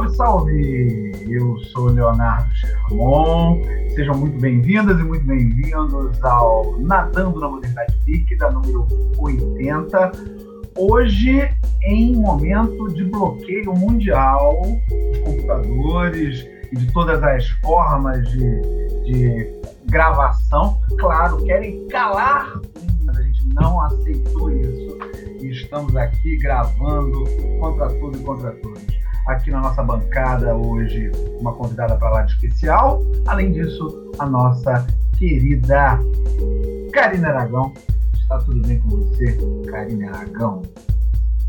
Salve, salve! Eu sou Leonardo Sherman. Sejam muito bem-vindas e muito bem-vindos ao Nadando na Modernidade Líquida, número 80. Hoje, em momento de bloqueio mundial dos computadores e de todas as formas de, de gravação, claro, querem calar, mas a gente não aceitou isso. E estamos aqui gravando contra tudo e contra todos aqui na nossa bancada hoje uma convidada para lá de especial. Além disso, a nossa querida Karina Aragão. Está tudo bem com você, Karina Aragão?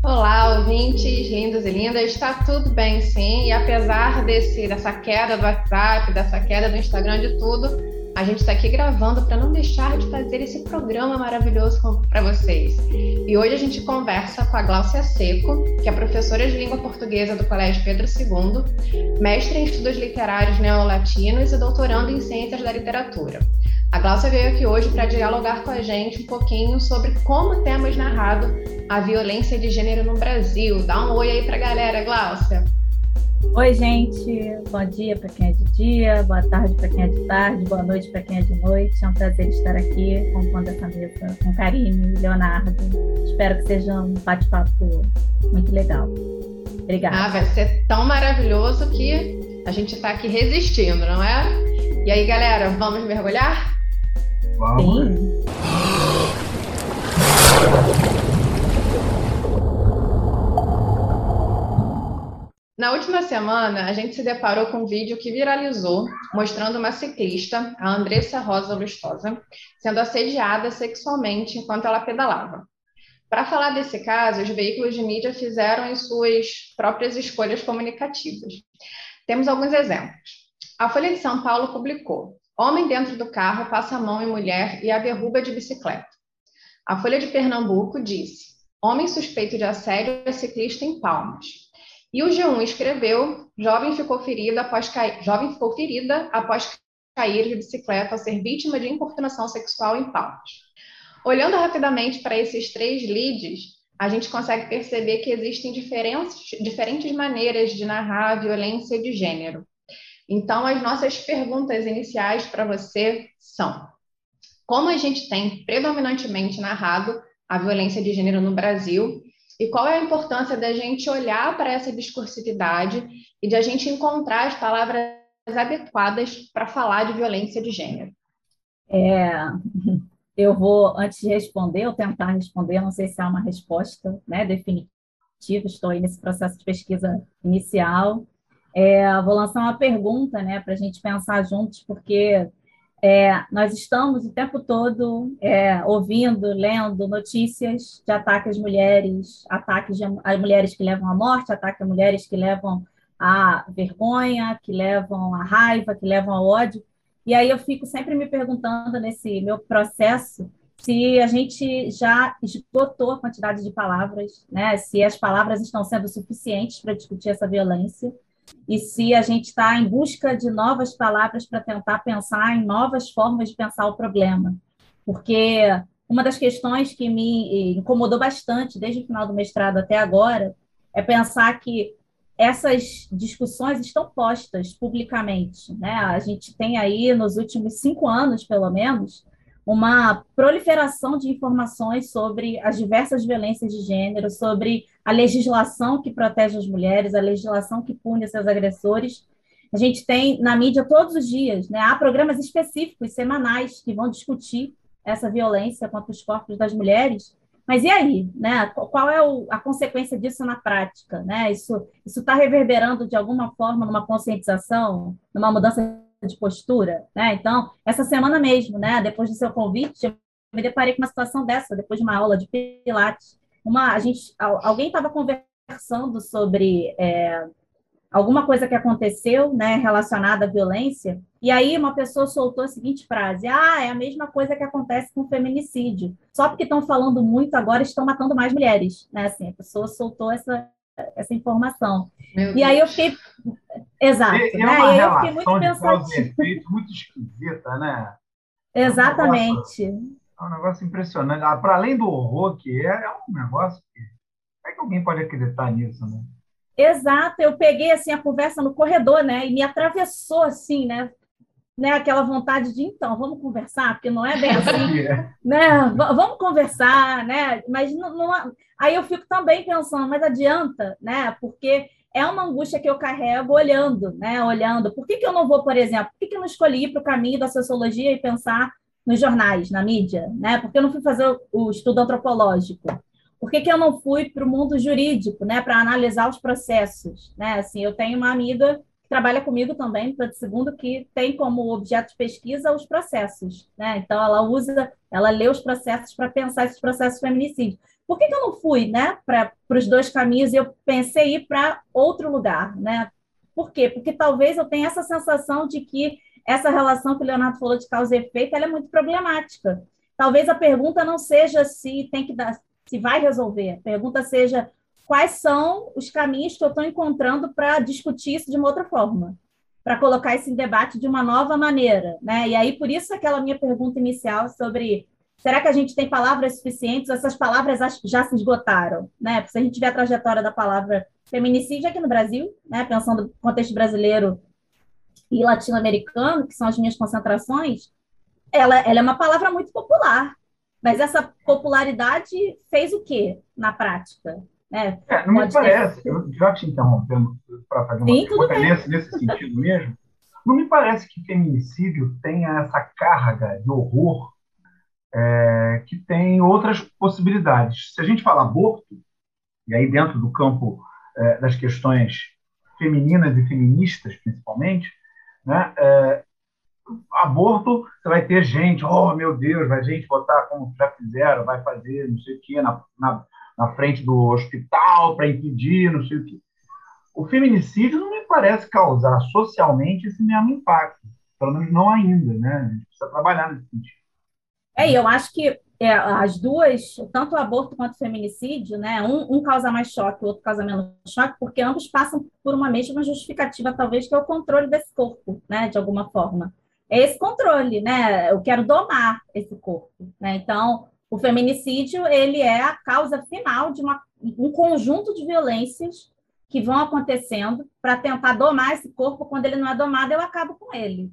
Olá, ouvintes lindos e lindas. Está tudo bem, sim. E apesar desse, dessa queda do WhatsApp, dessa queda do Instagram, de tudo, a gente está aqui gravando para não deixar de fazer esse programa maravilhoso para vocês. E hoje a gente conversa com a Gláucia Seco, que é professora de língua portuguesa do Colégio Pedro II, mestre em estudos literários neolatinos e doutorando em ciências da literatura. A Gláucia veio aqui hoje para dialogar com a gente um pouquinho sobre como temos narrado a violência de gênero no Brasil. Dá um oi aí para a galera, Gláucia. Oi, gente. Bom dia para quem é de dia, boa tarde para quem é de tarde, boa noite para quem é de noite. É um prazer estar aqui compondo essa mesa com Karine e Leonardo. Espero que seja um bate-papo muito legal. Obrigada. Ah, vai ser tão maravilhoso que a gente está aqui resistindo, não é? E aí, galera, vamos mergulhar? Vamos. Sim. Na última semana, a gente se deparou com um vídeo que viralizou mostrando uma ciclista, a Andressa Rosa Lustosa, sendo assediada sexualmente enquanto ela pedalava. Para falar desse caso, os veículos de mídia fizeram as suas próprias escolhas comunicativas. Temos alguns exemplos. A Folha de São Paulo publicou: Homem dentro do carro passa a mão em mulher e a derruba de bicicleta. A Folha de Pernambuco disse: Homem suspeito de assédio a ciclista em Palmas. E o G1 escreveu: jovem ficou ferida após cair, jovem ficou ferida após cair de bicicleta ao ser vítima de importunação sexual em Palmas. Olhando rapidamente para esses três leads, a gente consegue perceber que existem diferentes, maneiras de narrar a violência de gênero. Então, as nossas perguntas iniciais para você são: como a gente tem predominantemente narrado a violência de gênero no Brasil e qual é a importância da gente olhar para essa discursividade e de a gente encontrar as palavras adequadas para falar de violência de gênero? É, eu vou, antes de responder, ou tentar responder, não sei se há uma resposta né, definitiva, estou aí nesse processo de pesquisa inicial. É, vou lançar uma pergunta né, para a gente pensar juntos, porque é, nós estamos o tempo todo é, ouvindo, lendo notícias de ataques às mulheres, ataques às mulheres que levam à morte, ataques a mulheres que levam à vergonha, que levam à raiva, que levam ao ódio. E aí eu fico sempre me perguntando nesse meu processo se a gente já esgotou a quantidade de palavras, né? se as palavras estão sendo suficientes para discutir essa violência e se a gente está em busca de novas palavras para tentar pensar em novas formas de pensar o problema. Porque uma das questões que me incomodou bastante desde o final do mestrado até agora é pensar que essas discussões estão postas publicamente. Né? A gente tem aí, nos últimos cinco anos, pelo menos, uma proliferação de informações sobre as diversas violências de gênero, sobre a legislação que protege as mulheres, a legislação que pune seus agressores. A gente tem na mídia todos os dias, né? Há programas específicos, semanais, que vão discutir essa violência contra os corpos das mulheres. Mas e aí, né? Qual é a consequência disso na prática, né? Isso isso está reverberando de alguma forma numa conscientização, numa mudança de postura, né? Então, essa semana mesmo, né, depois do seu convite, eu me deparei com uma situação dessa, depois de uma aula de pilates. Uma, a gente, alguém estava conversando sobre é, alguma coisa que aconteceu, né, relacionada à violência, e aí uma pessoa soltou a seguinte frase: Ah, é a mesma coisa que acontece com o feminicídio. Só porque estão falando muito agora estão matando mais mulheres, né? Assim, a pessoa soltou essa essa informação. Meu e aí eu fiquei. Exato. É, é uma né? eu fiquei muito pensativa. muito esquisita, né? Exatamente. É um negócio, é um negócio impressionante. Ah, Para além do horror que é, é um negócio que. Como é que alguém pode acreditar nisso, né? Exato, eu peguei assim a conversa no corredor, né? E me atravessou assim, né? Né? Aquela vontade de então, vamos conversar, porque não é bem assim, é. né? Vamos conversar, né? Mas não, não, aí eu fico também pensando, mas adianta, né? Porque é uma angústia que eu carrego olhando, né? Olhando. Por que, que eu não vou, por exemplo, por que, que eu não escolhi ir para o caminho da sociologia e pensar nos jornais, na mídia, né? Por que eu não fui fazer o estudo antropológico? Por que, que eu não fui para o mundo jurídico, né? Para analisar os processos, né? Assim, eu tenho uma amiga trabalha comigo também, para segundo, que tem como objeto de pesquisa os processos, né? Então ela usa, ela lê os processos para pensar esses processos de feminicídio. Por que, que eu não fui, né? Para os dois caminhos e eu pensei ir para outro lugar, né? Por quê? Porque talvez eu tenha essa sensação de que essa relação que o Leonardo falou de causa e efeito, ela é muito problemática. Talvez a pergunta não seja se tem que dar, se vai resolver. A pergunta seja quais são os caminhos que eu estou encontrando para discutir isso de uma outra forma, para colocar esse debate de uma nova maneira, né? E aí por isso aquela minha pergunta inicial sobre será que a gente tem palavras suficientes? Essas palavras já se esgotaram, né? Porque se a gente tiver a trajetória da palavra feminicídio aqui no Brasil, né? Pensando no contexto brasileiro e latino-americano, que são as minhas concentrações, ela, ela é uma palavra muito popular. Mas essa popularidade fez o quê na prática? É, é não me parece, ter... eu já te interrompendo para fazer uma Sim, pergunta nesse, nesse sentido mesmo, não me parece que feminicídio tenha essa carga de horror é, que tem outras possibilidades. Se a gente fala aborto, e aí dentro do campo é, das questões femininas e feministas, principalmente, né? É, aborto, você vai ter gente, oh meu Deus, vai gente botar como já fizeram, vai fazer não sei o que na, na, na frente do hospital para impedir, não sei o que. O feminicídio não me parece causar socialmente esse mesmo impacto, pelo menos não ainda, né? A gente precisa trabalhar nesse sentido. É, eu acho que é, as duas, tanto o aborto quanto o feminicídio, né, um, um, causa mais choque, o outro causa menos choque, porque ambos passam por uma mesma justificativa, talvez, que é o controle desse corpo, né, de alguma forma. É esse controle, né, eu quero domar esse corpo, né, então, o feminicídio, ele é a causa final de uma, um conjunto de violências que vão acontecendo para tentar domar esse corpo, quando ele não é domado, eu acabo com ele.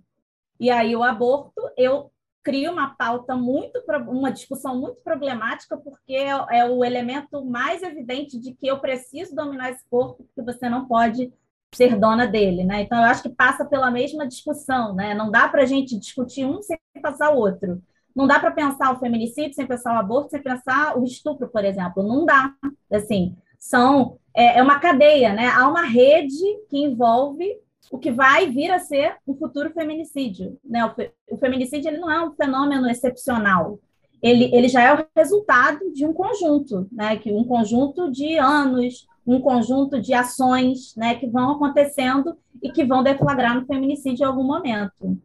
E aí, o aborto, eu cria uma pauta muito, uma discussão muito problemática, porque é, é, o elemento mais evidente de que eu preciso dominar esse corpo, porque você não pode ser dona dele, né? Então, eu acho que passa pela mesma discussão, né? Não dá para a gente discutir um sem passar o outro. Não dá para pensar o feminicídio sem pensar o aborto, sem pensar o estupro, por exemplo. Não dá. Assim, são é, é uma cadeia, né? Há uma rede que envolve o que vai vir a ser um futuro feminicídio. Né? O, feminicídio ele não é um fenômeno excepcional, ele, ele já é o resultado de um conjunto, né? que um conjunto de anos, um conjunto de ações né? que vão acontecendo e que vão deflagrar no feminicídio em algum momento.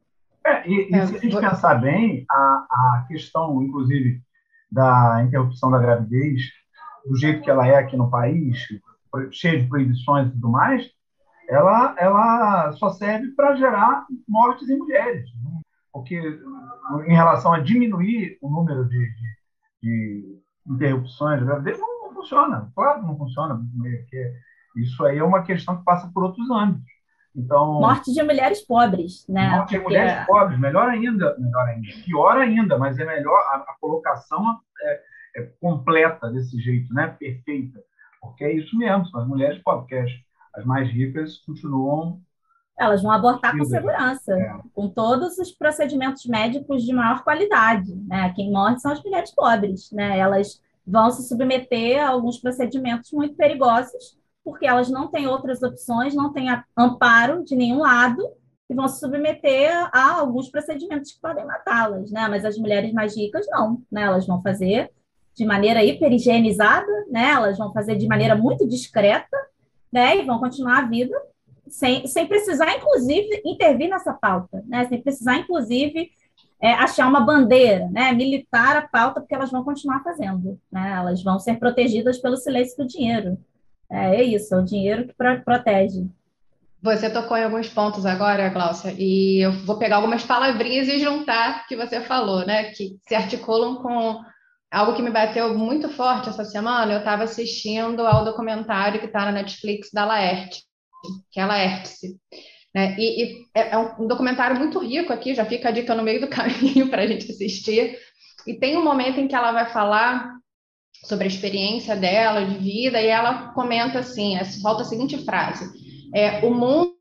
É, e, e se a gente pensar bem, a, a questão, inclusive, da interrupção da gravidez, do jeito que ela é aqui no país, cheia de proibições e tudo mais, ela, ela só serve para gerar mortes em mulheres. Né? Porque, em relação a diminuir o número de, de, de interrupções de gravidez, não, não, funciona. Claro que não funciona. Isso aí é uma questão que passa por outros âmbitos. Então, morte de mulheres pobres, né? Morte de mulheres pobres, melhor ainda, melhor ainda, pior ainda, mas é melhor a, a colocação é, é, completa desse jeito, né? Perfeita, porque é isso mesmo, são as mulheres pobres, as mais ricas continuam. Elas vão abortar com segurança, é. com todos os procedimentos médicos de maior qualidade. Né? Quem morre são as mulheres pobres. Né? Elas vão se submeter a alguns procedimentos muito perigosos, porque elas não têm outras opções, não têm amparo de nenhum lado, e vão se submeter a alguns procedimentos que podem matá-las. Né? Mas as mulheres mais ricas não. Né? Elas vão fazer de maneira hiperhigienizada, né? elas vão fazer de maneira muito discreta, né? E vão continuar a vida sem, sem precisar, inclusive, intervir nessa pauta, né? Sem precisar, inclusive, é, achar uma bandeira, né? Militar a pauta, porque elas vão continuar fazendo, né? Elas vão ser protegidas pelo silêncio do dinheiro. É, é isso, é o dinheiro que pro protege. Você tocou em alguns pontos agora, Glaucia, e eu vou pegar algumas palavrinhas e juntar que você falou, né? Que se articulam com algo que me bateu muito forte essa semana, eu estava assistindo ao documentário que está na Netflix da Laerte, que é a Laerte. Né? E, e, é, é um documentário muito rico aqui, já fica a dica no meio do caminho para a gente assistir. E tem um momento em que ela vai falar sobre a experiência dela de vida e ela comenta assim, solta a seguinte frase: é, o mundo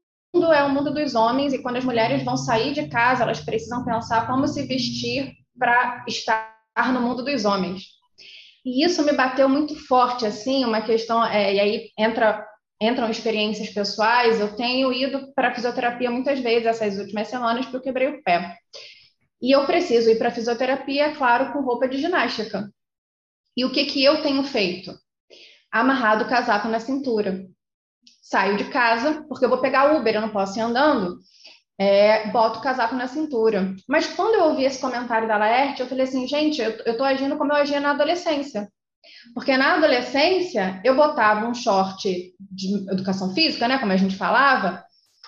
é o mundo dos homens e quando as mulheres vão sair de casa, elas precisam pensar como se vestir para estar no mundo dos homens. E isso me bateu muito forte, assim, uma questão, é, e aí entra, entram experiências pessoais, eu tenho ido para fisioterapia muitas vezes essas últimas semanas porque eu quebrei o pé. E eu preciso ir para fisioterapia, claro, com roupa de ginástica. E o que, que eu tenho feito? Amarrado o casaco na cintura. Saio de casa, porque eu vou pegar Uber, eu não posso ir andando. É, boto o casaco na cintura. Mas quando eu ouvi esse comentário da Laerte, eu falei assim, gente, eu, eu tô agindo como eu agia na adolescência. Porque na adolescência, eu botava um short de educação física, né, como a gente falava,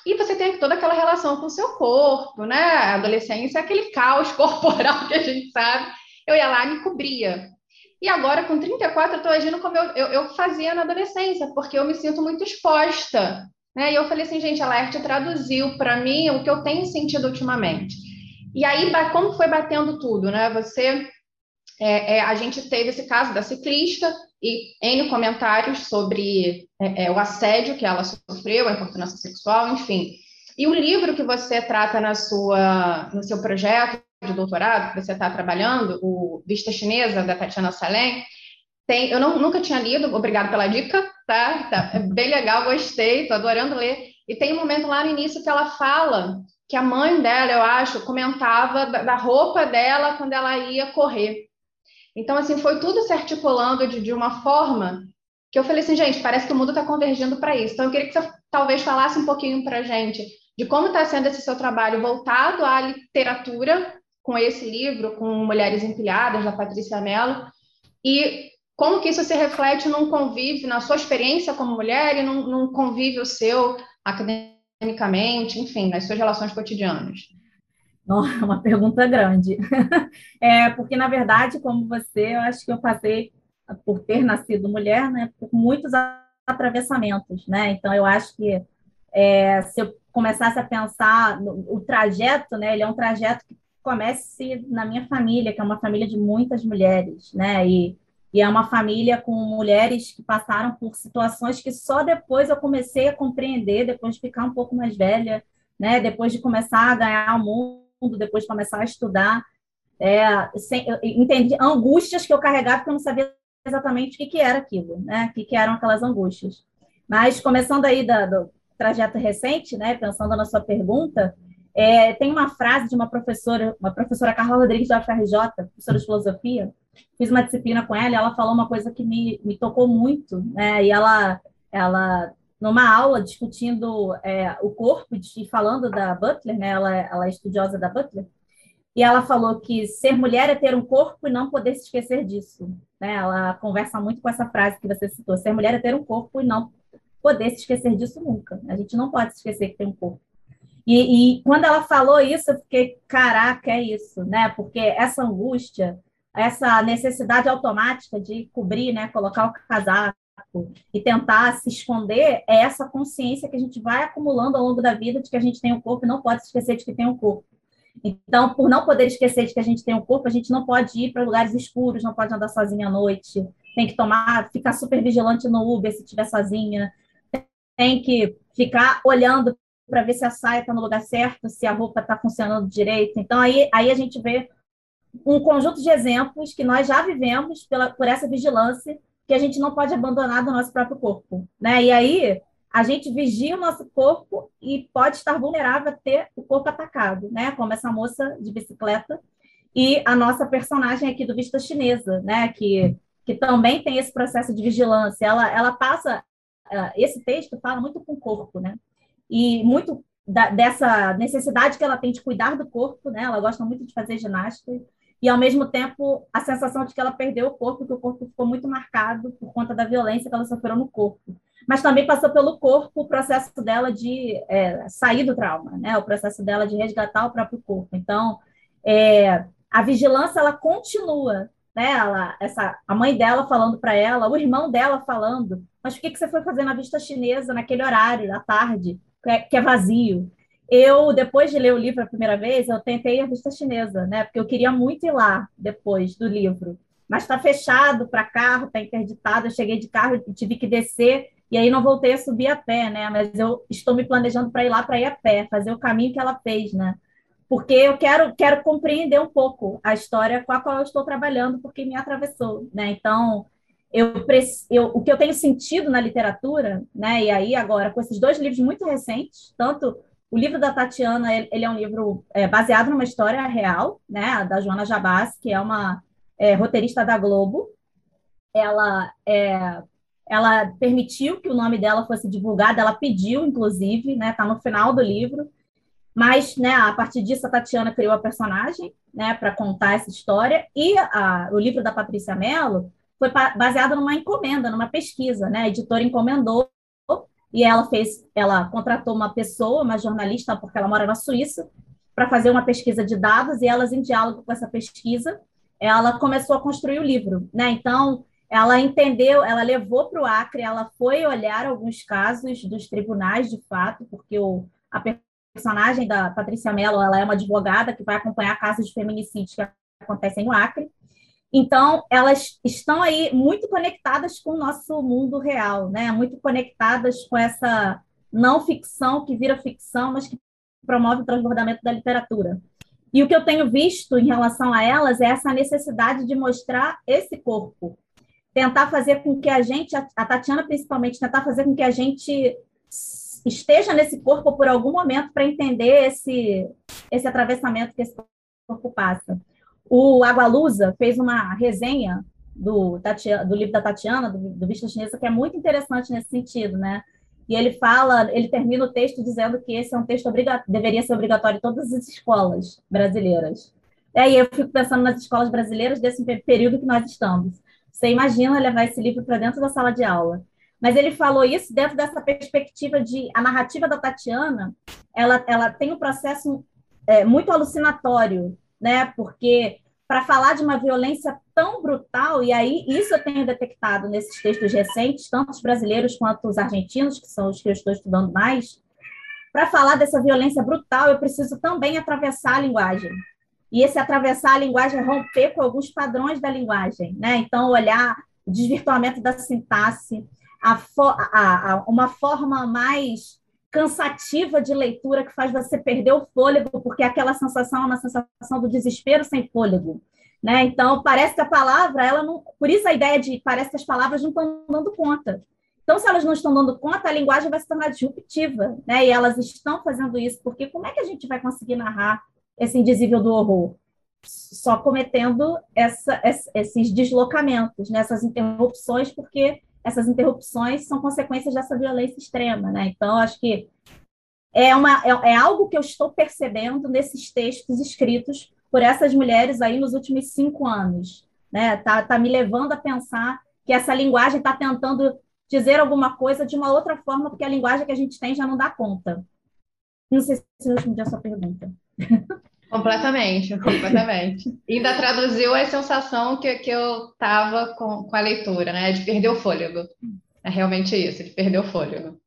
e você tem toda aquela relação com o seu corpo, né? A adolescência é aquele caos corporal que a gente sabe. Eu ia lá e me cobria. E agora, com 34, eu estou agindo como eu, eu, eu, fazia na adolescência, porque eu me sinto muito exposta. Né? E eu falei assim, gente, a Laerte traduziu para mim o que eu tenho sentido ultimamente. E aí, como foi batendo tudo, né? Você, é, é, a gente teve esse caso da ciclista e N comentários sobre é, é, o assédio que ela sofreu, a importância sexual, enfim. E o livro que você trata na sua, no seu projeto de doutorado que você está trabalhando, o Vista Chinesa, da Tatiana Salem, tem, eu não, nunca tinha lido, obrigado pela dica, tá? tá é bem legal, gostei, estou adorando ler. E tem um momento lá no início que ela fala que a mãe dela, eu acho, comentava da, da roupa dela quando ela ia correr. Então, assim, foi tudo se articulando de, de uma forma que eu falei assim, gente, parece que o mundo está convergindo para isso. Então, eu queria que você talvez falasse um pouquinho para a gente de como está sendo esse seu trabalho voltado à literatura com esse livro, com Mulheres Empilhadas, da Patrícia Mello, e como que isso se reflete num convívio, na sua experiência como mulher e num, num convívio seu academicamente, enfim, nas suas relações cotidianas? É uma pergunta grande. É, porque, na verdade, como você, eu acho que eu passei, por ter nascido mulher, né, por muitos atravessamentos, né? Então, eu acho que é, se eu começasse a pensar no, o trajeto, né, ele é um trajeto que comece na minha família, que é uma família de muitas mulheres, né? E, e é uma família com mulheres que passaram por situações que só depois eu comecei a compreender, depois de ficar um pouco mais velha, né? Depois de começar a ganhar o mundo, depois de começar a estudar, é, sem, entendi angústias que eu carregava porque eu não sabia exatamente o que, que era aquilo, né? O que, que eram aquelas angústias. Mas começando aí da, do trajeto recente, né? Pensando na sua pergunta, é, tem uma frase de uma professora, uma professora Carla Rodrigues da UFRJ, professora de filosofia, fiz uma disciplina com ela e ela falou uma coisa que me, me tocou muito, né? E ela, ela numa aula discutindo é, o corpo e falando da Butler, né? Ela, ela é estudiosa da Butler, e ela falou que ser mulher é ter um corpo e não poder se esquecer disso. Né? Ela conversa muito com essa frase que você citou: ser mulher é ter um corpo e não poder se esquecer disso nunca. A gente não pode se esquecer que tem um corpo. E, e, quando ela falou isso, eu fiquei, caraca, é isso, né? Porque essa angústia, essa necessidade automática de cobrir, né? Colocar o casaco e tentar se esconder, é essa consciência que a gente vai acumulando ao longo da vida de que a gente tem um corpo e não pode esquecer de que tem um corpo. Então, por não poder esquecer de que a gente tem um corpo, a gente não pode ir para lugares escuros, não pode andar sozinha à noite, tem que tomar, ficar super vigilante no Uber se estiver sozinha, tem que ficar olhando para ver se a saia está no lugar certo, se a roupa está funcionando direito. Então, aí, aí a gente vê um conjunto de exemplos que nós já vivemos pela, por essa vigilância que a gente não pode abandonar do nosso próprio corpo. Né? E aí a gente vigia o nosso corpo e pode estar vulnerável a ter o corpo atacado, né? como essa moça de bicicleta e a nossa personagem aqui do Vista Chinesa, né? que, que também tem esse processo de vigilância. Ela, ela passa, uh, esse texto fala muito com o corpo, né? E muito da, dessa necessidade que ela tem de cuidar do corpo, né? Ela gosta muito de fazer ginástica e ao mesmo tempo a sensação de que ela perdeu o corpo, que o corpo ficou muito marcado por conta da violência que ela sofreu no corpo. Mas também passou pelo corpo o processo dela de é, sair do trauma, né? O processo dela de resgatar o próprio corpo. Então, é, a vigilância ela continua, né? Ela, essa, a mãe dela falando para ela, o irmão dela falando, mas por que, que você foi fazer na vista chinesa naquele horário, da tarde, que é, que é vazio? Eu, depois de ler o livro a primeira vez, eu tentei a vista chinesa, né? Porque eu queria muito ir lá depois do livro. Mas está fechado para carro, está interditado. Eu cheguei de carro e tive que descer, e aí não voltei a subir a pé, né? Mas eu estou me planejando para ir lá para ir a pé, fazer o caminho que ela fez, né? Porque eu quero, quero compreender um pouco a história com a qual eu estou trabalhando, porque me atravessou, né? Então, eu, eu, o que eu tenho sentido na literatura, né? E aí agora com esses dois livros muito recentes, tanto o livro da Tatiana, ele é um livro é, baseado numa história real, né, da Joana Jabas, que é uma é, roteirista da Globo. Ela, é, ela permitiu que o nome dela fosse divulgado, ela pediu, inclusive, né, tá no final do livro. Mas, né, a partir disso, a Tatiana criou a personagem, né, para contar essa história. E a, o livro da Patrícia Mello foi baseado numa encomenda, numa pesquisa, né? A editora encomendou e ela fez, ela contratou uma pessoa, uma jornalista, porque ela mora na Suíça, para fazer uma pesquisa de dados e elas em diálogo com essa pesquisa, ela começou a construir o livro, né? Então, ela entendeu, ela levou para o Acre, ela foi olhar alguns casos dos tribunais de fato, porque o, a personagem da Patrícia Mello, ela é uma advogada que vai acompanhar casos de feminicídio que acontecem no Acre. Então, elas estão aí muito conectadas com o nosso mundo real, né? Muito conectadas com essa não ficção que vira ficção, mas que promove o transbordamento da literatura. E o que eu tenho visto em relação a elas é essa necessidade de mostrar esse corpo, tentar fazer com que a gente, a Tatiana principalmente, tentar fazer com que a gente esteja nesse corpo por algum momento para entender esse esse atravessamento que esse corpo passa. O Agualusa fez uma resenha do, do livro da Tatiana, do, do Vista Chinesa, que é muito interessante nesse sentido, né? E ele fala, ele termina o texto dizendo que esse é um texto deveria ser obrigatório em todas as escolas brasileiras. E aí eu fico pensando nas escolas brasileiras desse período que nós estamos. Você imagina levar esse livro para dentro da sala de aula. Mas ele falou isso dentro dessa perspectiva de a narrativa da Tatiana, ela, ela tem um processo é, muito alucinatório né? Porque para falar de uma violência tão brutal, e aí isso eu tenho detectado nesses textos recentes, tanto os brasileiros quanto os argentinos, que são os que eu estou estudando mais, para falar dessa violência brutal, eu preciso também atravessar a linguagem. E esse atravessar a linguagem é romper com alguns padrões da linguagem, né? Então, olhar o desvirtuamento da sintaxe, a, a, a uma forma mais cansativa de leitura que faz você perder o fôlego, porque aquela sensação é uma sensação do desespero sem fôlego. Né? Então, parece que a palavra, ela não. Por isso a ideia de parece que as palavras não estão dando conta. Então, se elas não estão dando conta, a linguagem vai se tornar disruptiva, né? E elas estão fazendo isso, porque como é que a gente vai conseguir narrar esse indizível do horror? Só cometendo essa, esses deslocamentos, né? essas interrupções, porque essas interrupções são consequências dessa violência extrema, né? Então, acho que é, uma, é, é, algo que eu estou percebendo nesses textos escritos por essas mulheres aí nos últimos cinco anos, né? Tá, tá me levando a pensar que essa linguagem está tentando dizer alguma coisa de uma outra forma, porque a linguagem que a gente tem já não dá conta. Não sei se eu respondi a sua pergunta. Completamente, completamente. E ainda traduziu a sensação que, que eu tava com, com a leitura, né? De perder o fôlego. É realmente isso, de perder o fôlego.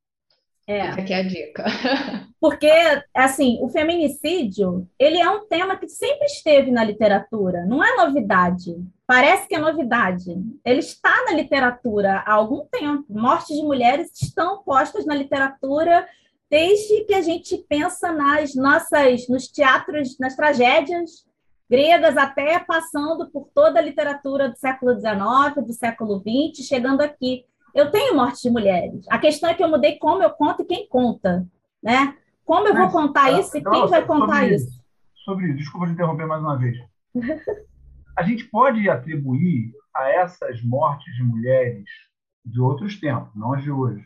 É. Essa aqui é a dica. Porque, assim, o feminicídio, ele é um tema que sempre esteve na literatura, não é novidade. Parece que é novidade. Ele está na literatura há algum tempo. Mortes de mulheres estão postas na literatura desde que a gente pensa nas nossas, nos teatros, nas tragédias gregas, até passando por toda a literatura do século XIX, do século XX, chegando aqui. Eu tenho morte de mulheres. A questão é que eu mudei como eu conto e quem conta, né? Como eu Mas, vou contar isso e quem vai contar sobre, isso? Sobre isso, desculpa te interromper mais uma vez. a gente pode atribuir a essas mortes de mulheres de outros tempos, não as de hoje,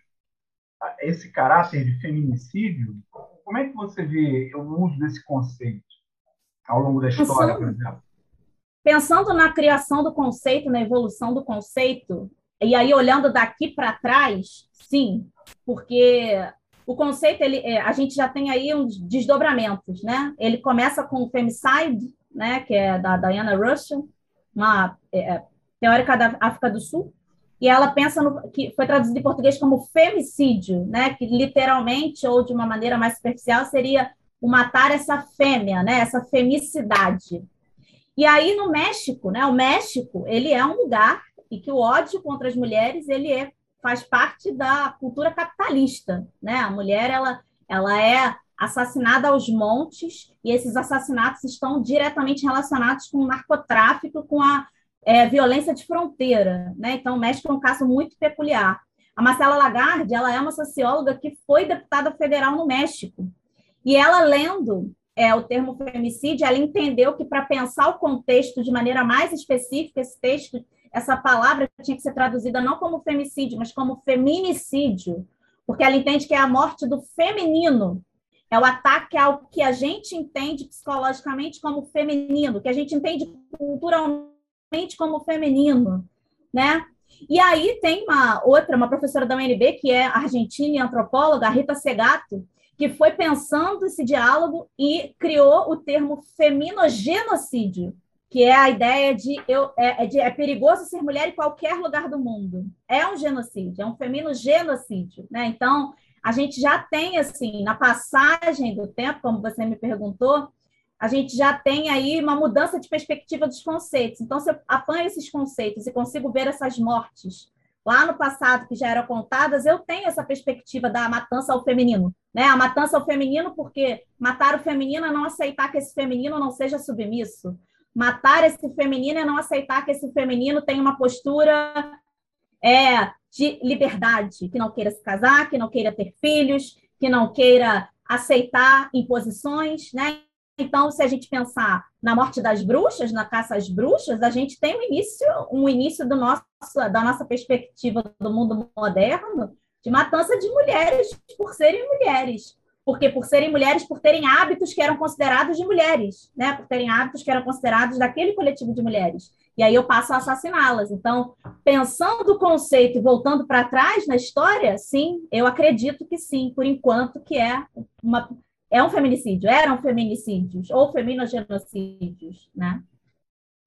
esse caráter de feminicídio, como é que você vê o uso desse conceito ao longo da história, pensando, por exemplo? Pensando na criação do conceito, na evolução do conceito, e aí olhando daqui para trás, sim, porque o conceito, ele, é, a gente já tem aí uns desdobramentos, né? Ele começa com o femicide, né, que é da Diana Russell, uma é, teórica da África do Sul, e ela pensa no que foi traduzido em português como femicídio, né, que literalmente ou de uma maneira mais superficial seria o matar essa fêmea, né, essa femicidade. E aí no México, né, o México, ele é um lugar e que o ódio contra as mulheres, ele é, faz parte da cultura capitalista, né? A mulher ela ela é assassinada aos montes e esses assassinatos estão diretamente relacionados com o narcotráfico, com a é, violência de fronteira, né? Então, o México é um caso muito peculiar. A Marcela Lagarde, ela é uma socióloga que foi deputada federal no México. E ela lendo é, o termo femicídio, ela entendeu que para pensar o contexto de maneira mais específica, esse texto, essa palavra tinha que ser traduzida não como femicídio, mas como feminicídio, porque ela entende que é a morte do feminino, é o ataque ao que a gente entende psicologicamente como feminino, que a gente entende culturalmente como feminino, né? E aí tem uma outra, uma professora da UNB, que é argentina e antropóloga, Rita Segato, que foi pensando esse diálogo e criou o termo feminogenocídio, que é a ideia de, eu, é, é, de é perigoso ser mulher em qualquer lugar do mundo. É um genocídio, é um feminogenocídio, né? Então, a gente já tem, assim, na passagem do tempo, como você me perguntou, a gente já tem aí uma mudança de perspectiva dos conceitos. Então, se eu apanho esses conceitos e consigo ver essas mortes lá no passado que já eram contadas, eu tenho essa perspectiva da matança ao feminino. Né? A matança ao feminino, porque matar o feminino é não aceitar que esse feminino não seja submisso. Matar esse feminino é não aceitar que esse feminino tenha uma postura é, de liberdade, que não queira se casar, que não queira ter filhos, que não queira aceitar imposições, né? Então, se a gente pensar na morte das bruxas, na caça às bruxas, a gente tem um início, um início do nosso, da nossa perspectiva do mundo moderno de matança de mulheres por serem mulheres. Porque por serem mulheres, por terem hábitos que eram considerados de mulheres, né? Por terem hábitos que eram considerados daquele coletivo de mulheres. E aí eu passo a assassiná-las. Então, pensando o conceito e voltando para trás na história, sim, eu acredito que sim, por enquanto que é uma é um feminicídio, eram feminicídios ou feminogenocídios, né?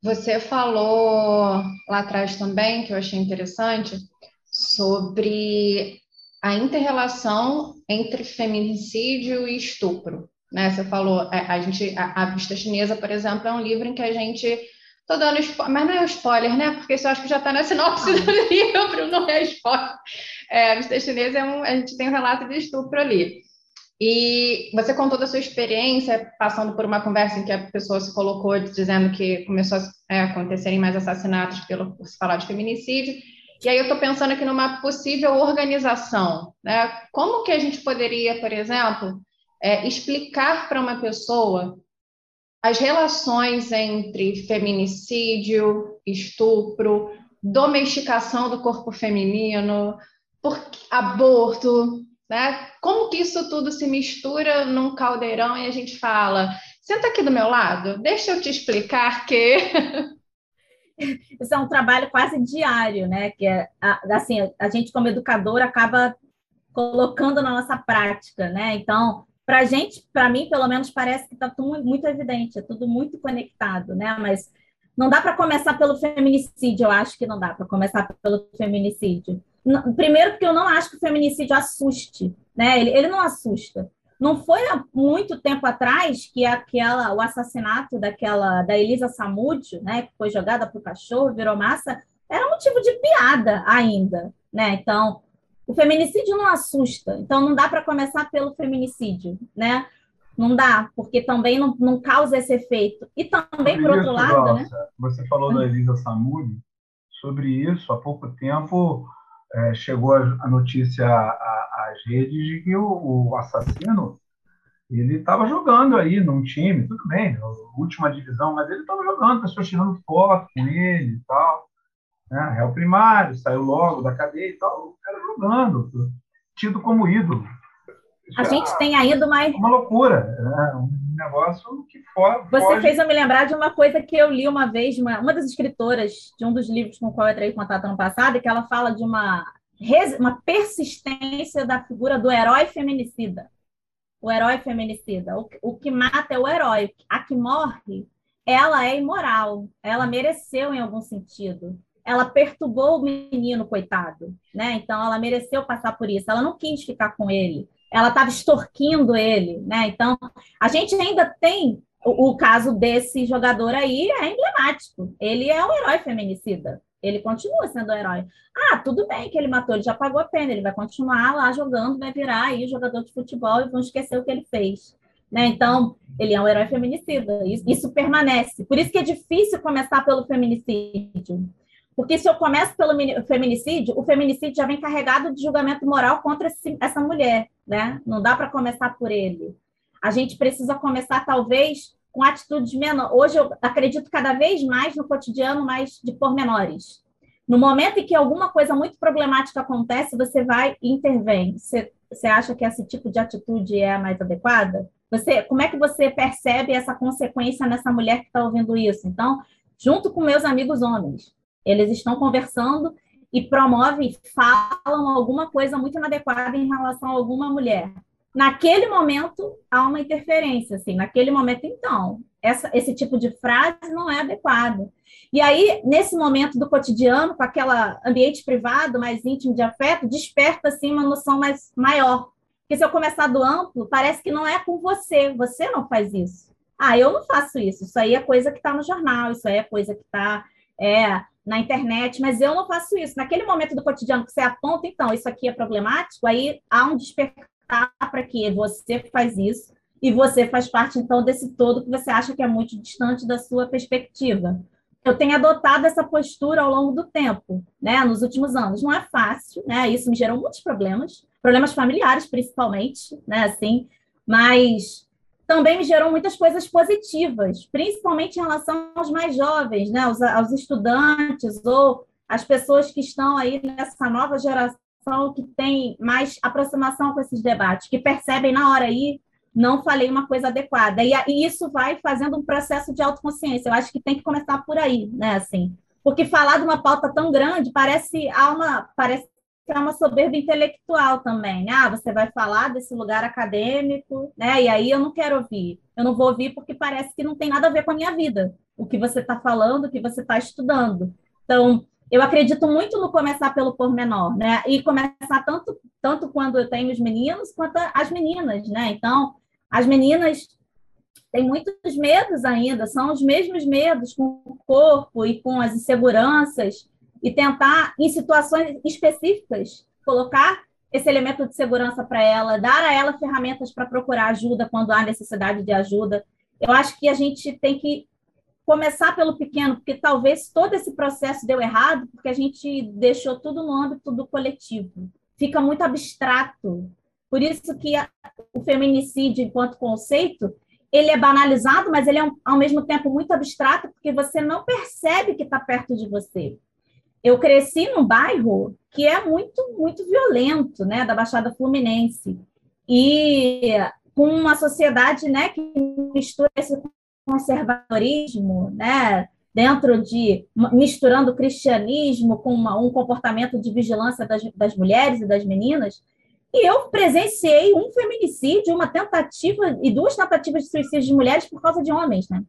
Você falou lá atrás também, que eu achei interessante, sobre a interrelação entre feminicídio e estupro. Né? Você falou, a, é, a gente, a, a Vista Chinesa, por exemplo, é um livro em que a gente Tô dando spoiler, mas não é spoiler, né? Porque isso eu acho que já está na sinopse do livro, não é spoiler. É, a Vista Chinesa é um, a gente tem um relato de estupro ali. E você contou da sua experiência, passando por uma conversa em que a pessoa se colocou dizendo que começou a é, acontecerem mais assassinatos pelo, por se falar de feminicídio. E aí eu estou pensando aqui numa possível organização. Né? Como que a gente poderia, por exemplo, é, explicar para uma pessoa as relações entre feminicídio, estupro, domesticação do corpo feminino, por, aborto, né? Como que isso tudo se mistura num caldeirão e a gente fala, senta aqui do meu lado, deixa eu te explicar que isso é um trabalho quase diário, né? Que é, assim, a gente como educador acaba colocando na nossa prática, né? Então, para gente, para mim, pelo menos, parece que está tudo muito evidente, é tudo muito conectado, né? Mas não dá para começar pelo feminicídio, eu acho que não dá para começar pelo feminicídio. Primeiro, porque eu não acho que o feminicídio assuste, né? Ele, ele não assusta. Não foi há muito tempo atrás que aquela, o assassinato daquela da Elisa Samúdio, né, que foi jogada para o cachorro, virou massa, era motivo de piada ainda, né? Então, o feminicídio não assusta. Então, não dá para começar pelo feminicídio, né? Não dá, porque também não, não causa esse efeito. E também, por outro lado, né? Você falou da Elisa Samúdio, sobre isso, há pouco tempo é, chegou a, notícia às redes de que o, o assassino ele estava jogando aí num time, tudo bem, última divisão, mas ele estava jogando, pessoas tirando foto com ele e tal. Né? Réu primário, saiu logo da cadeia e tal, o cara jogando, tido como ídolo. A gente tem ainda mais. Uma loucura, né? um negócio que for, Você fez eu me lembrar de uma coisa que eu li uma vez, uma, uma das escritoras de um dos livros com o qual eu entrei em contato ano passado, que ela fala de uma, uma persistência da figura do herói feminicida. O herói feminicida. O, o que mata é o herói. A que morre ela é imoral, ela mereceu em algum sentido. Ela perturbou o menino, coitado, né? Então ela mereceu passar por isso. Ela não quis ficar com ele. Ela estava extorquindo ele, né? Então a gente ainda tem o, o caso desse jogador aí é emblemático. Ele é um herói feminicida. Ele continua sendo um herói. Ah, tudo bem que ele matou, ele já pagou a pena, ele vai continuar lá jogando, vai virar aí jogador de futebol e vão esquecer o que ele fez. Né? Então, ele é um herói feminicida, isso, isso permanece. Por isso que é difícil começar pelo feminicídio. Porque se eu começo pelo feminicídio, o feminicídio já vem carregado de julgamento moral contra esse, essa mulher, né? Não dá para começar por ele. A gente precisa começar, talvez, com atitudes menores. Hoje eu acredito cada vez mais no cotidiano, mais de pormenores. No momento em que alguma coisa muito problemática acontece, você vai e intervém. Você, você acha que esse tipo de atitude é a mais adequada? Você, como é que você percebe essa consequência nessa mulher que está ouvindo isso? Então, junto com meus amigos homens, eles estão conversando e promovem, falam alguma coisa muito inadequada em relação a alguma mulher. Naquele momento há uma interferência, assim, naquele momento, então, essa, esse tipo de frase não é adequado. E aí, nesse momento do cotidiano, com aquele ambiente privado, mais íntimo de afeto, desperta assim uma noção mais maior porque se eu começar do amplo, parece que não é com você, você não faz isso. Ah, eu não faço isso, isso aí é coisa que está no jornal, isso aí é coisa que está é, na internet, mas eu não faço isso. Naquele momento do cotidiano que você aponta, então, isso aqui é problemático, aí há um despertar para que você faz isso e você faz parte, então, desse todo que você acha que é muito distante da sua perspectiva eu tenho adotado essa postura ao longo do tempo, né, nos últimos anos. Não é fácil, né? Isso me gerou muitos problemas, problemas familiares principalmente, né, assim, mas também me gerou muitas coisas positivas, principalmente em relação aos mais jovens, né, aos, aos estudantes ou as pessoas que estão aí nessa nova geração que tem mais aproximação com esses debates, que percebem na hora aí não falei uma coisa adequada. E, e, isso vai fazendo um processo de autoconsciência. Eu acho que tem que começar por aí, né? Assim, porque falar de uma pauta tão grande parece uma parece que é uma soberba intelectual também. Ah, você vai falar desse lugar acadêmico, né? E aí eu não quero ouvir. Eu não vou ouvir porque parece que não tem nada a ver com a minha vida. O que você está falando, o que você está estudando. Então, eu acredito muito no começar pelo pormenor, né? E começar tanto, tanto quando eu tenho os meninos quanto as meninas, né? Então, as meninas têm muitos medos ainda, são os mesmos medos com o corpo e com as inseguranças, e tentar, em situações específicas, colocar esse elemento de segurança para ela, dar a ela ferramentas para procurar ajuda quando há necessidade de ajuda. Eu acho que a gente tem que começar pelo pequeno, porque talvez todo esse processo deu errado, porque a gente deixou tudo no âmbito do coletivo. Fica muito abstrato. Por isso que a, o feminicídio, enquanto conceito, ele é banalizado, mas ele é, ao mesmo tempo, muito abstrato, porque você não percebe que está perto de você. Eu cresci num bairro que é muito, muito violento, né, da Baixada Fluminense, e com uma sociedade, né, que mistura esse conservadorismo, né, dentro de misturando cristianismo com uma, um comportamento de vigilância das, das mulheres e das meninas, e eu presenciei um feminicídio, uma tentativa e duas tentativas de suicídio de mulheres por causa de homens, né?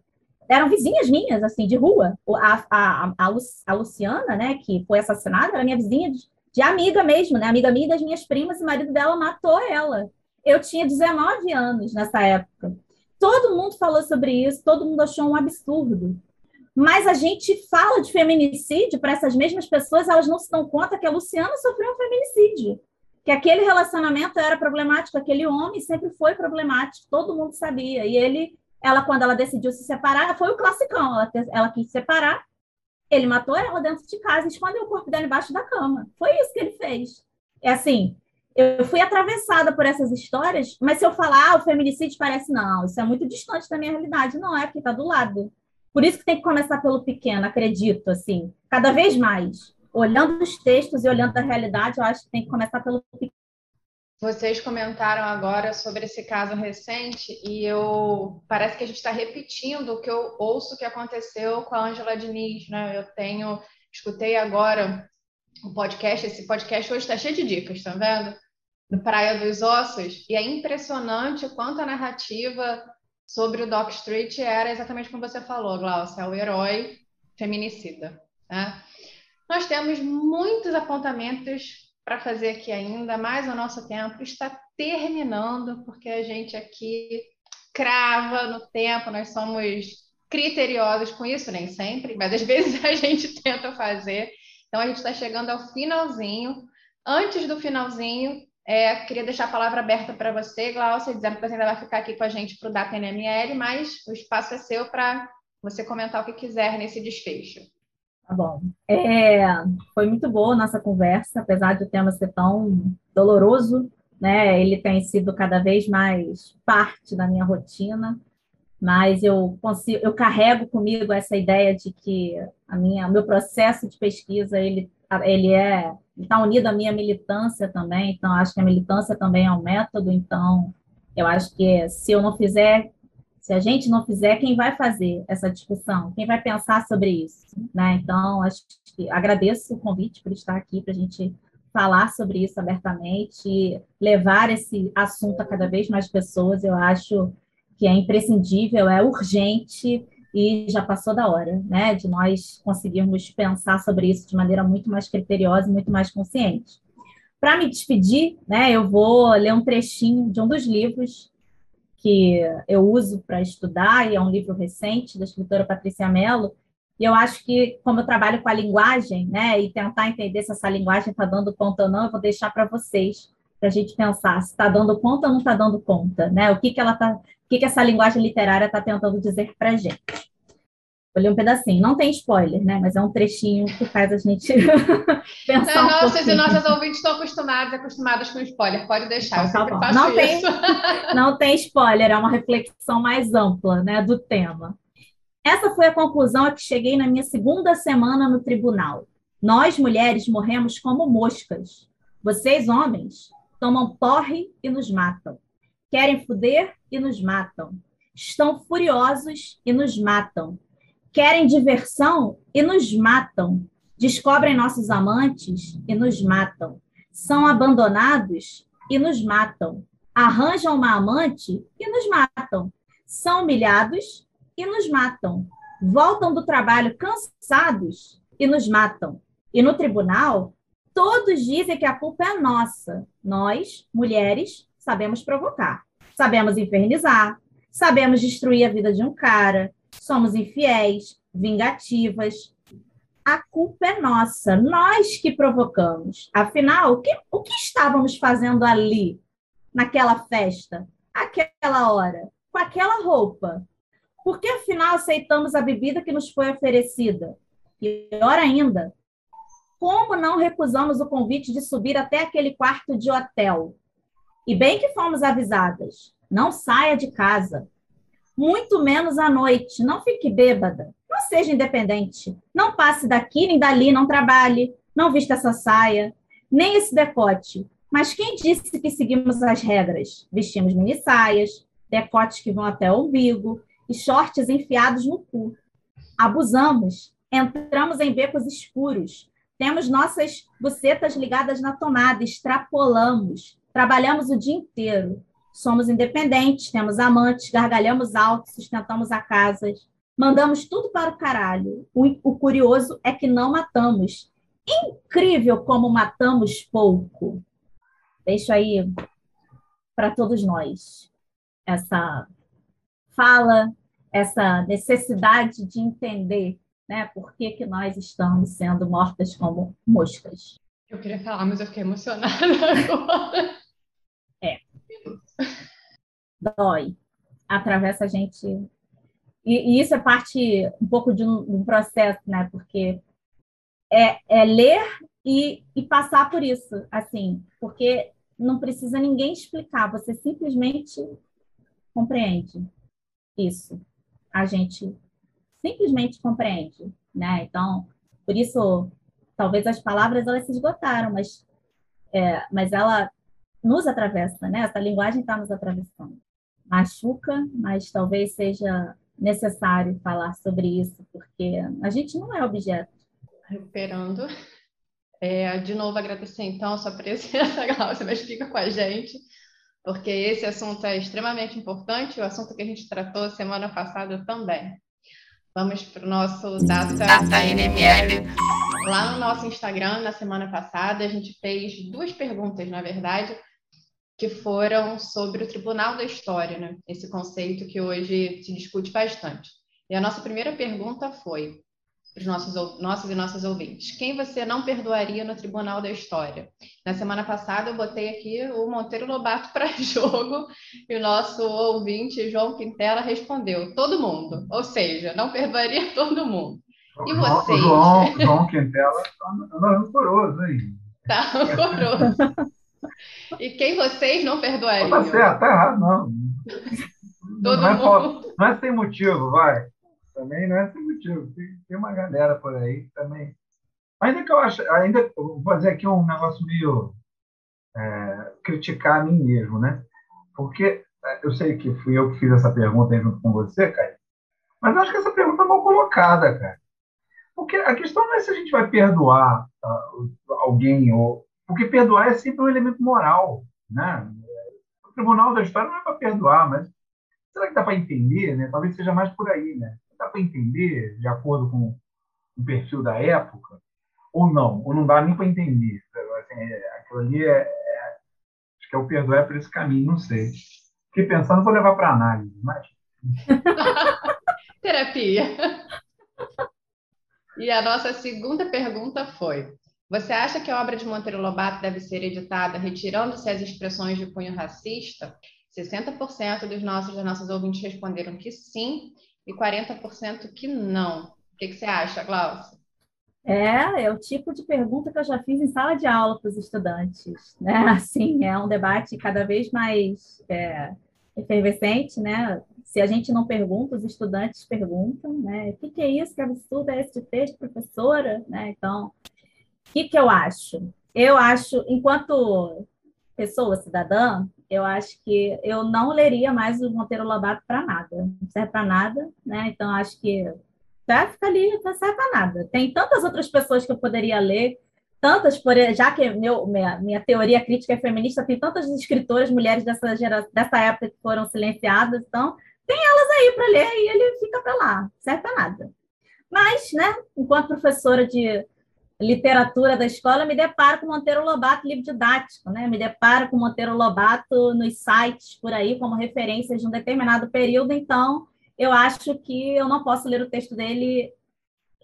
Eram vizinhas minhas, assim, de rua. A, a, a, a Luciana, né, que foi assassinada, era minha vizinha de, de amiga mesmo, né? Amiga minha das minhas primas, e o marido dela matou ela. Eu tinha 19 anos nessa época. Todo mundo falou sobre isso, todo mundo achou um absurdo. Mas a gente fala de feminicídio para essas mesmas pessoas, elas não se dão conta que a Luciana sofreu um feminicídio que aquele relacionamento era problemático, aquele homem sempre foi problemático, todo mundo sabia. E ele, ela, quando ela decidiu se separar, foi o classicão, ela, ela quis separar, ele matou ela dentro de casa escondeu o corpo dela embaixo da cama. Foi isso que ele fez. É assim, eu fui atravessada por essas histórias, mas se eu falar, ah, o feminicídio parece, não, isso é muito distante da minha realidade. Não é, porque está do lado. Por isso que tem que começar pelo pequeno, acredito, assim, cada vez mais olhando os textos e olhando a realidade, eu acho que tem que começar pelo vocês comentaram agora sobre esse caso recente e eu parece que a gente está repetindo o que eu ouço que aconteceu com a Angela Diniz, né? Eu tenho, escutei agora o um podcast, esse podcast hoje está cheio de dicas, tá vendo? Do Praia dos Ossos, e é impressionante o quanto a narrativa sobre o Doc Street era exatamente como você falou, Glaucia, é o herói feminicida. Né? Nós temos muitos apontamentos para fazer aqui ainda, mas o nosso tempo está terminando, porque a gente aqui crava no tempo, nós somos criteriosos com isso, nem sempre, mas às vezes a gente tenta fazer. Então a gente está chegando ao finalzinho. Antes do finalzinho, é, queria deixar a palavra aberta para você, Glaucia, dizendo que você ainda vai ficar aqui com a gente para o Data mas o espaço é seu para você comentar o que quiser nesse desfecho. Tá bom. É, foi muito boa a nossa conversa, apesar de o tema ser tão doloroso, né? Ele tem sido cada vez mais parte da minha rotina, mas eu consigo, eu carrego comigo essa ideia de que a minha, meu processo de pesquisa ele, ele é está unido à minha militância também, então acho que a militância também é um método, então eu acho que se eu não fizer se a gente não fizer, quem vai fazer essa discussão? Quem vai pensar sobre isso? Né? Então, acho que agradeço o convite por estar aqui para a gente falar sobre isso abertamente levar esse assunto a cada vez mais pessoas. Eu acho que é imprescindível, é urgente e já passou da hora, né, de nós conseguirmos pensar sobre isso de maneira muito mais criteriosa e muito mais consciente. Para me despedir, né, eu vou ler um trechinho de um dos livros que eu uso para estudar, e é um livro recente da escritora Patrícia Mello, e eu acho que, como eu trabalho com a linguagem, né, e tentar entender se essa linguagem está dando conta ou não, eu vou deixar para vocês, para a gente pensar se está dando conta ou não está dando conta, né? O que, que ela tá, o que, que essa linguagem literária está tentando dizer para a gente. Vou ler um pedacinho. Não tem spoiler, né? Mas é um trechinho que faz a gente pensar. Não, um nossas e nossas ouvintes estão acostumadas, acostumadas com spoiler. Pode deixar. Então, tá não, tem, não tem spoiler, é uma reflexão mais ampla né, do tema. Essa foi a conclusão a que cheguei na minha segunda semana no tribunal. Nós, mulheres, morremos como moscas. Vocês, homens, tomam porre e nos matam. Querem fuder e nos matam. Estão furiosos e nos matam querem diversão e nos matam, descobrem nossos amantes e nos matam, são abandonados e nos matam, arranjam uma amante e nos matam, são humilhados e nos matam, voltam do trabalho cansados e nos matam. E no tribunal, todos dizem que a culpa é nossa. Nós, mulheres, sabemos provocar, sabemos infernizar, sabemos destruir a vida de um cara, somos infiéis, vingativas. A culpa é nossa, nós que provocamos. Afinal, o que, o que estávamos fazendo ali, naquela festa, aquela hora, com aquela roupa? Por que afinal aceitamos a bebida que nos foi oferecida? Pior ainda, como não recusamos o convite de subir até aquele quarto de hotel? E bem que fomos avisadas: não saia de casa muito menos à noite. Não fique bêbada. Não seja independente. Não passe daqui nem dali, não trabalhe. Não vista essa saia, nem esse decote. Mas quem disse que seguimos as regras? Vestimos mini saias, decotes que vão até o umbigo e shorts enfiados no cu. Abusamos, entramos em becos escuros, temos nossas bucetas ligadas na tomada, extrapolamos, trabalhamos o dia inteiro, somos independentes, temos amantes, gargalhamos alto, sustentamos a casa, mandamos tudo para o caralho. O, o curioso é que não matamos. Incrível como matamos pouco. Deixo aí para todos nós essa fala, essa necessidade de entender né, por que, que nós estamos sendo mortas como moscas. Eu queria falar, mas eu fiquei emocionada agora. Dói, atravessa a gente. E, e, isso é parte um pouco de um, de um processo, né? Porque é, é ler e, e, passar por isso, assim, porque não precisa ninguém explicar, você simplesmente compreende isso. A gente simplesmente compreende, né? Então, por isso, talvez as palavras elas se esgotaram, mas, é, mas ela nos atravessa, né? Essa linguagem está nos atravessando. Machuca, mas talvez seja necessário falar sobre isso, porque a gente não é objeto. Recuperando. É, de novo, agradecer então a sua presença, Glaucia, mas fica com a gente. porque esse assunto é extremamente importante, o assunto que a gente tratou semana passada também. Vamos para o nosso Data, Data NML. Lá no nosso Instagram, na semana passada, a gente fez duas perguntas, na verdade, que foram sobre o Tribunal da História, né? esse conceito que hoje se discute bastante. E a nossa primeira pergunta foi: para os nossos, nossos e nossas ouvintes. Quem você não perdoaria no Tribunal da História? Na semana passada eu botei aqui o Monteiro Lobato para jogo e o nosso ouvinte, João Quintela, respondeu: todo mundo. Ou seja, não perdoaria todo mundo. E vocês? João, João Quintela está rancoroso, hein? Está rancoroso. E quem vocês não perdoariam? Tá certo, tá errado, não. Todo não, mundo. É, não é sem motivo, vai também não é sem motivo. Tem, tem uma galera por aí que também. Ainda que eu acho, ainda vou fazer aqui um negócio meio é, criticar a mim mesmo, né? Porque é, eu sei que fui eu que fiz essa pergunta aí junto com você, cara, mas eu acho que essa pergunta é mal colocada, cara. Porque a questão não é se a gente vai perdoar uh, alguém, ou porque perdoar é sempre um elemento moral, né? O tribunal da história não é para perdoar, mas será que dá para entender, né? Talvez seja mais por aí, né? Dá para entender de acordo com o perfil da época? Ou não? Ou não dá nem para entender? Assim, é, aquilo ali é, é, Acho que é o perdoar por esse caminho, não sei. Fiquei pensando, vou levar para análise, mas. Terapia. E a nossa segunda pergunta foi: Você acha que a obra de Monteiro Lobato deve ser editada retirando-se as expressões de cunho racista? 60% dos nossos das nossas ouvintes responderam que sim, e 40% que não. O que, que você acha, Glaucia? É, é o tipo de pergunta que eu já fiz em sala de aula para os estudantes, né? Assim, é um debate cada vez mais é, efervescente, né? Se a gente não pergunta, os estudantes perguntam, né? O que, que é isso? Que absurdo é esse texto, professora? Né? Então, que, que eu acho? Eu acho, enquanto pessoa cidadã, eu acho que eu não leria mais o Monteiro Lobato para nada. Não serve para nada, né? Então, acho que tá, fica ali, não serve para nada. Tem tantas outras pessoas que eu poderia ler, tantas, por, já que meu, minha, minha teoria crítica é feminista, tem tantas escritoras, mulheres dessa, gera, dessa época que foram silenciadas, então tem elas aí para ler e ele fica para lá, não serve para nada. Mas, né, enquanto professora de literatura da escola, me deparo com Monteiro Lobato livro didático, né? Me deparo com Monteiro Lobato nos sites por aí como referências de um determinado período, então eu acho que eu não posso ler o texto dele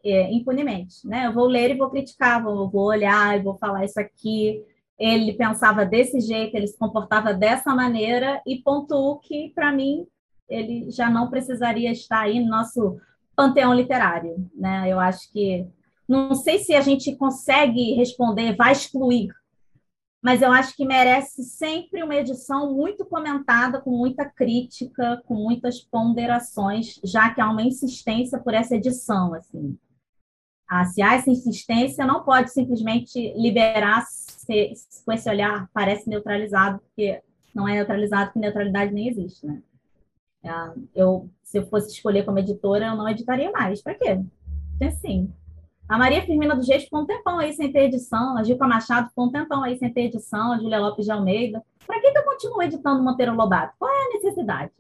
é, impunemente, né? Eu vou ler e vou criticar, vou, vou olhar e vou falar isso aqui. Ele pensava desse jeito, ele se comportava dessa maneira e pontuo que para mim ele já não precisaria estar aí no nosso panteão literário, né? Eu acho que não sei se a gente consegue responder, vai excluir, mas eu acho que merece sempre uma edição muito comentada, com muita crítica, com muitas ponderações, já que há uma insistência por essa edição, assim. Ah, se há essa insistência, não pode simplesmente liberar se, com esse olhar parece neutralizado, porque não é neutralizado, que neutralidade nem existe, né? Ah, eu, se eu fosse escolher como editora, eu não editaria mais. Para quê? Porque, sim, a Maria Firmina do Gesto ficou um tempão aí sem ter edição, a Gilca Machado ficou um tempão aí sem ter edição, a Júlia Lopes de Almeida. Para que, que eu continuo editando Monteiro Lobato? Qual é a necessidade?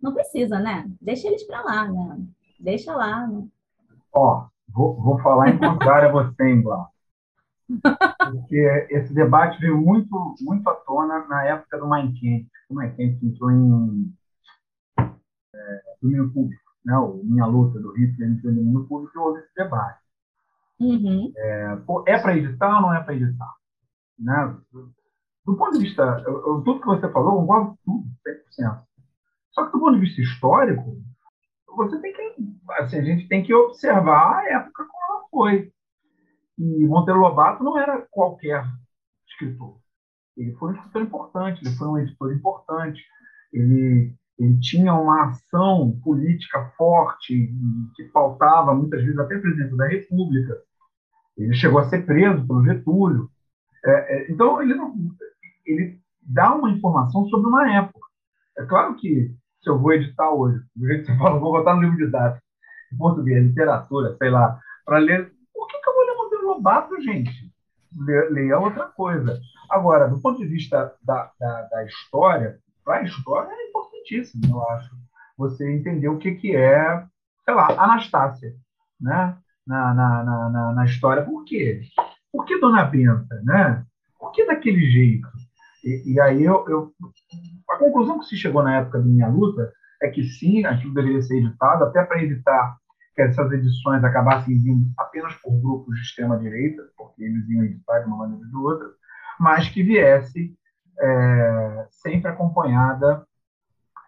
Não precisa, né? Deixa eles para lá, né? Deixa lá. Né? Ó, vou, vou falar em contrário a você, hein, Porque esse debate veio muito, muito à tona na época do Mein Kampf. O Mein Kampf entrou em é, domínio público, né? O Minha Luta do Hitler entrou em domínio público e houve esse debate. Uhum. É, é para editar ou não é para editar? Né? Do ponto de vista, eu, eu, tudo que você falou, eu concordo tudo, 100%. Só que do ponto de vista histórico, você tem que, assim, a gente tem que observar a época como ela foi. E Monteiro Lobato não era qualquer escritor. Ele foi um escritor importante, ele foi um editor importante, ele, ele tinha uma ação política forte, que faltava muitas vezes até presidente da República. Ele chegou a ser preso pelo Getúlio. É, é, então, ele, não, ele dá uma informação sobre uma época. É claro que, se eu vou editar hoje, do jeito que você falou, vou botar no livro didático, em português, literatura, sei lá, para ler. Por que, que eu vou ler Monteiro Lobato, gente? Leia outra coisa. Agora, do ponto de vista da, da, da história, para a história é importantíssimo, eu acho. Você entender o que, que é, sei lá, Anastácia, né? Na, na, na, na, história. Por quê? Por que Dona Benta, né? Por que daquele jeito? E, e aí eu, eu, a conclusão que se chegou na época da minha luta é que sim, aquilo deveria ser editado, até para evitar que essas edições acabassem vindo apenas por grupos de extrema-direita, porque eles iam editar de uma maneira ou de outra, mas que viesse é, sempre acompanhada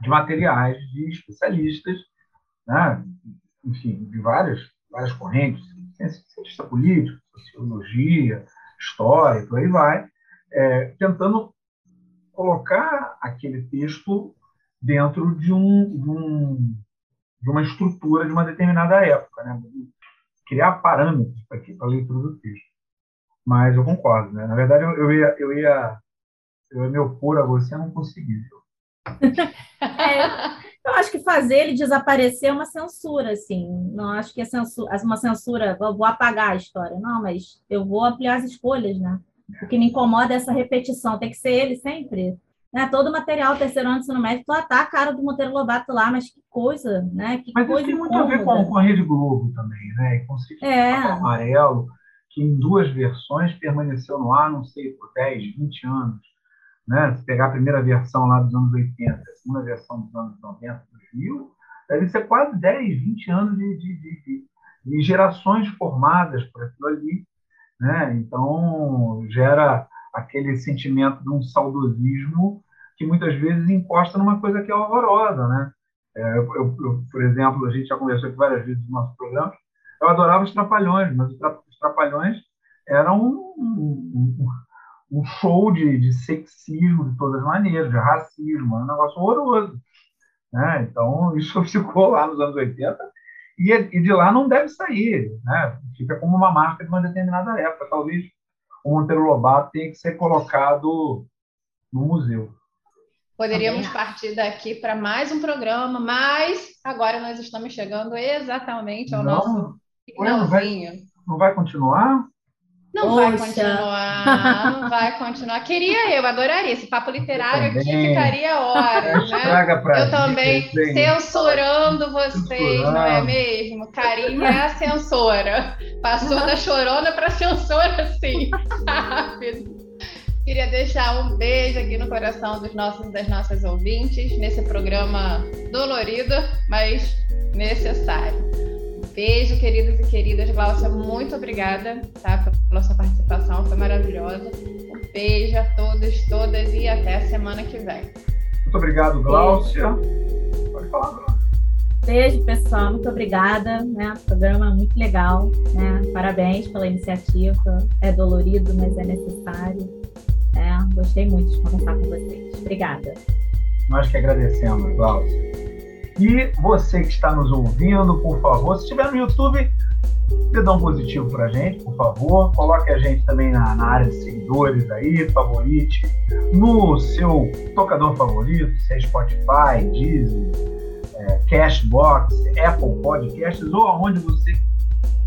de materiais de especialistas, né? enfim, de várias, várias correntes, cientista político, sociologia, história, por aí vai, é, tentando colocar aquele texto dentro de, um, de, um, de uma estrutura de uma determinada época, né? criar parâmetros para a leitura do texto. Mas eu concordo, né? Na verdade, eu, eu, ia, eu, ia, eu ia me opor a você, não consegui. é, eu acho que fazer ele desaparecer é uma censura, assim. Não acho que é censura, uma censura, vou apagar a história. Não, mas eu vou ampliar as escolhas, né? O que me incomoda é essa repetição. Tem que ser ele sempre. Né? Todo o material terceiro ano do ensino médio, tu tá a cara do Monteiro Lobato lá, mas que coisa, né? Que mas coisa isso tem muito a ver com, com a Rede Globo também, né? E com o é. Amarelo, que em duas versões permaneceu no ar, não sei, por 10, 20 anos. Né? Se pegar a primeira versão lá dos anos 80, a segunda versão dos anos 90, 2000, deve ser quase 10, 20 anos de, de, de, de gerações formadas por aquilo ali. Né? Então, gera aquele sentimento de um saudosismo que muitas vezes encosta numa coisa que é horrorosa. Né? É, eu, eu, por exemplo, a gente já conversou aqui várias vezes no nosso programa, eu adorava os Trapalhões, mas os Trapalhões eram um, um, um show de, de, sexismo de todas as maneiras, de racismo, é um negócio horroroso. Né? Então, isso ficou lá nos anos 80 e, e, de lá não deve sair. Né? Fica como uma marca de uma determinada época. Talvez o Monteiro Lobato tenha que ser colocado no museu. Poderíamos partir daqui para mais um programa, mas agora nós estamos chegando exatamente ao não, nosso finalzinho. Não vai, não vai continuar? Não Poxa. vai continuar, não vai continuar. Queria eu, adoraria. Esse papo literário aqui ficaria horas, né? Eu também censurando vocês, censurando. não é mesmo? Carinho é a censora. Passou da chorona para censora, sim. Rápido. Queria deixar um beijo aqui no coração dos nossos das nossas ouvintes nesse programa dolorido, mas necessário. Beijo, queridos e queridas. Glaucia, muito obrigada tá, pela sua participação, foi maravilhosa. Um beijo a todos, todas e até a semana que vem. Muito obrigado, Glaucia. Pode falar, Glaucia. Beijo, pessoal. Muito obrigada. Né? Programa muito legal. Né? Parabéns pela iniciativa. É dolorido, mas é necessário. É, gostei muito de conversar com vocês. Obrigada. Nós que agradecemos, Glaucia. E você que está nos ouvindo, por favor, se estiver no YouTube, dê um positivo para a gente, por favor. Coloque a gente também na, na, área de seguidores aí, favorite, no seu tocador favorito, se é Spotify, Disney, é, Cashbox, Apple Podcasts, ou aonde você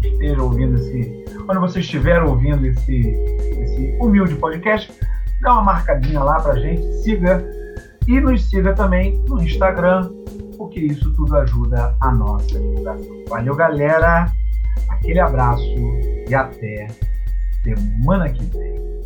esteja ouvindo esse, onde você estiver ouvindo esse, esse humilde podcast, dá uma marcadinha lá para a gente, siga e nos siga também no Instagram, porque isso tudo ajuda a nossa divulgação. Valeu, galera! Aquele abraço e até semana que vem.